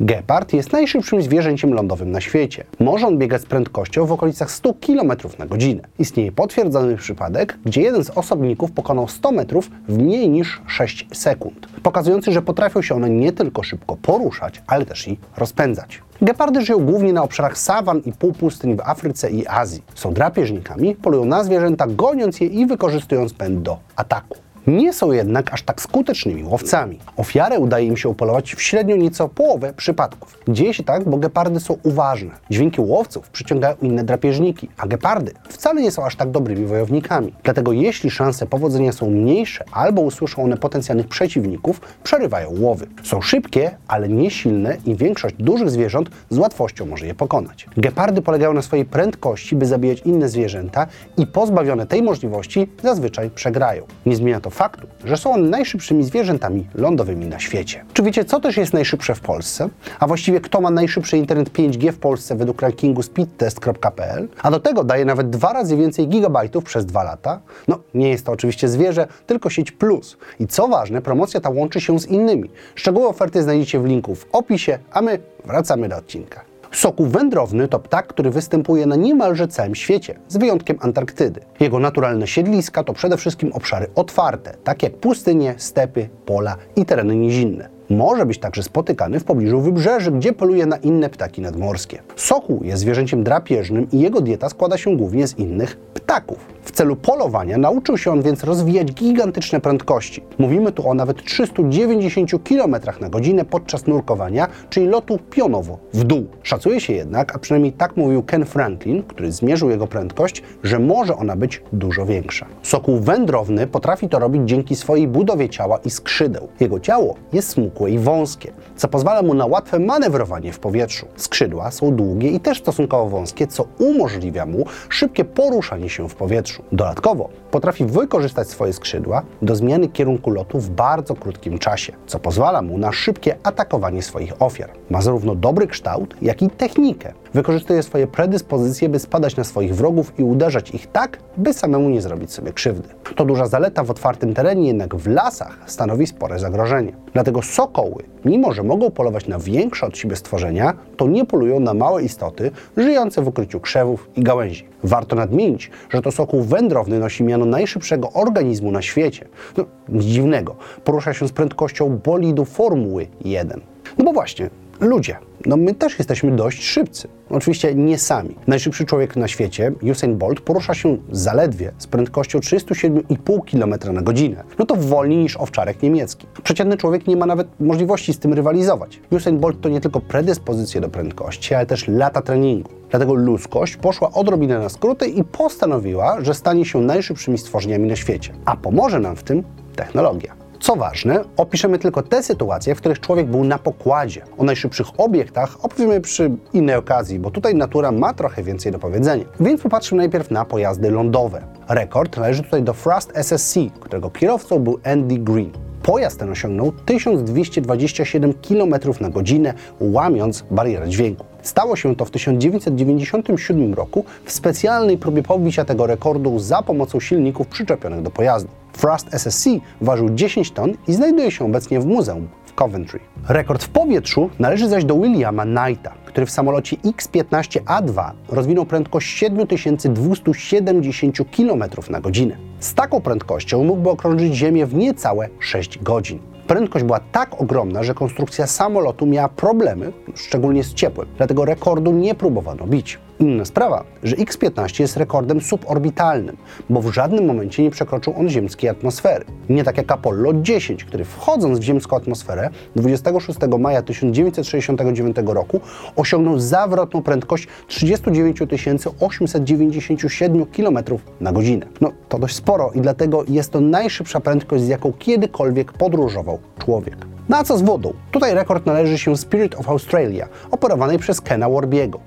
Gepard jest najszybszym zwierzęciem lądowym na świecie. Może on biegać z prędkością w okolicach 100 km na godzinę. Istnieje potwierdzony przypadek, gdzie jeden z osobników pokonał 100 metrów w mniej niż 6 sekund, pokazujący, że potrafią się one nie tylko szybko poruszać, ale też i rozpędzać. Gepardy żyją głównie na obszarach sawan i półpustyń w Afryce i Azji. Są drapieżnikami, polują na zwierzęta, goniąc je i wykorzystując pęd do ataku. Nie są jednak aż tak skutecznymi łowcami. Ofiarę udaje im się upolować w średnio nieco połowę przypadków. Dzieje się tak, bo gepardy są uważne. Dźwięki łowców przyciągają inne drapieżniki, a gepardy wcale nie są aż tak dobrymi wojownikami. Dlatego jeśli szanse powodzenia są mniejsze albo usłyszą one potencjalnych przeciwników, przerywają łowy. Są szybkie, ale nie silne i większość dużych zwierząt z łatwością może je pokonać. Gepardy polegają na swojej prędkości, by zabijać inne zwierzęta i pozbawione tej możliwości zazwyczaj przegrają. Nie zmienia to faktu, że są one najszybszymi zwierzętami lądowymi na świecie. Czy wiecie, co też jest najszybsze w Polsce? A właściwie kto ma najszybszy internet 5G w Polsce według rankingu speedtest.pl? A do tego daje nawet dwa razy więcej gigabajtów przez dwa lata? No, nie jest to oczywiście zwierzę, tylko sieć plus. I co ważne, promocja ta łączy się z innymi. Szczegóły oferty znajdziecie w linku w opisie, a my wracamy do odcinka. Soku wędrowny to ptak, który występuje na niemalże całym świecie, z wyjątkiem Antarktydy. Jego naturalne siedliska to przede wszystkim obszary otwarte, takie jak pustynie, stepy, pola i tereny nizinne. Może być także spotykany w pobliżu wybrzeży, gdzie poluje na inne ptaki nadmorskie. Sokół jest zwierzęciem drapieżnym i jego dieta składa się głównie z innych ptaków. W celu polowania nauczył się on więc rozwijać gigantyczne prędkości. Mówimy tu o nawet 390 km na godzinę podczas nurkowania, czyli lotu pionowo w dół. Szacuje się jednak, a przynajmniej tak mówił Ken Franklin, który zmierzył jego prędkość, że może ona być dużo większa. Sokół wędrowny potrafi to robić dzięki swojej budowie ciała i skrzydeł. Jego ciało jest smukłe i wąskie, co pozwala mu na łatwe manewrowanie w powietrzu. Skrzydła są długie i też stosunkowo wąskie, co umożliwia mu szybkie poruszanie się w powietrzu. Dodatkowo potrafi wykorzystać swoje skrzydła do zmiany kierunku lotu w bardzo krótkim czasie, co pozwala mu na szybkie atakowanie swoich ofiar. Ma zarówno dobry kształt, jak i technikę. Wykorzystuje swoje predyspozycje, by spadać na swoich wrogów i uderzać ich tak, by samemu nie zrobić sobie krzywdy. To duża zaleta w otwartym terenie, jednak w lasach stanowi spore zagrożenie. Dlatego sokoły, mimo że mogą polować na większe od siebie stworzenia, to nie polują na małe istoty żyjące w ukryciu krzewów i gałęzi. Warto nadmienić, że to sokół wędrowny nosi miano najszybszego organizmu na świecie. No, nic dziwnego, porusza się z prędkością bolidu Formuły 1. No bo właśnie, ludzie, no my też jesteśmy dość szybcy. Oczywiście nie sami. Najszybszy człowiek na świecie, Usain Bolt, porusza się zaledwie z prędkością 37,5 km na godzinę. No to wolniej niż owczarek niemiecki. Przeciętny człowiek nie ma nawet możliwości z tym rywalizować. Usain Bolt to nie tylko predyspozycje do prędkości, ale też lata treningu. Dlatego ludzkość poszła odrobinę na skróty i postanowiła, że stanie się najszybszymi stworzeniami na świecie. A pomoże nam w tym technologia. Co ważne, opiszemy tylko te sytuacje, w których człowiek był na pokładzie. O najszybszych obiektach opowiemy przy innej okazji, bo tutaj natura ma trochę więcej do powiedzenia. Więc popatrzmy najpierw na pojazdy lądowe. Rekord należy tutaj do Thrust SSC, którego kierowcą był Andy Green. Pojazd ten osiągnął 1227 km na godzinę, łamiąc barierę dźwięku. Stało się to w 1997 roku w specjalnej próbie pobicia tego rekordu za pomocą silników przyczepionych do pojazdu. Thrust SSC ważył 10 ton i znajduje się obecnie w muzeum w Coventry. Rekord w powietrzu należy zaś do Williama Knighta, który w samolocie X-15A2 rozwinął prędkość 7270 km na godzinę. Z taką prędkością mógłby okrążyć Ziemię w niecałe 6 godzin. Prędkość była tak ogromna, że konstrukcja samolotu miała problemy, szczególnie z ciepłem, dlatego rekordu nie próbowano bić. Inna sprawa, że X-15 jest rekordem suborbitalnym, bo w żadnym momencie nie przekroczył on ziemskiej atmosfery. Nie tak jak Apollo 10, który wchodząc w ziemską atmosferę 26 maja 1969 roku osiągnął zawrotną prędkość 39 897 km na godzinę. No to dość sporo i dlatego jest to najszybsza prędkość, z jaką kiedykolwiek podróżował człowiek. No a co z wodą? Tutaj rekord należy się Spirit of Australia, operowanej przez Kena Warbiego.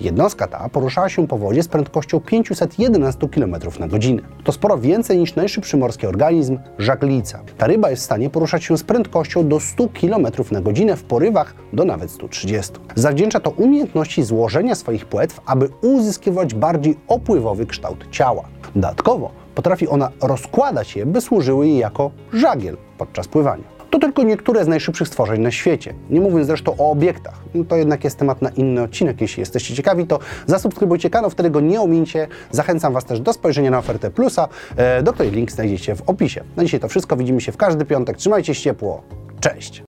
Jednostka ta poruszała się po wodzie z prędkością 511 km na godzinę. To sporo więcej niż najszybszy morski organizm żaglica. Ta ryba jest w stanie poruszać się z prędkością do 100 km na godzinę w porywach do nawet 130. Zawdzięcza to umiejętności złożenia swoich płetw, aby uzyskiwać bardziej opływowy kształt ciała. Dodatkowo potrafi ona rozkładać je, by służyły jej jako żagiel podczas pływania. To tylko niektóre z najszybszych stworzeń na świecie. Nie mówiąc zresztą o obiektach. No to jednak jest temat na inny odcinek. Jeśli jesteście ciekawi, to zasubskrybujcie kanał, wtedy go nie omińcie. Zachęcam Was też do spojrzenia na ofertę Plusa, e, do której link znajdziecie w opisie. Na dzisiaj to wszystko. Widzimy się w każdy piątek. Trzymajcie się ciepło. Cześć!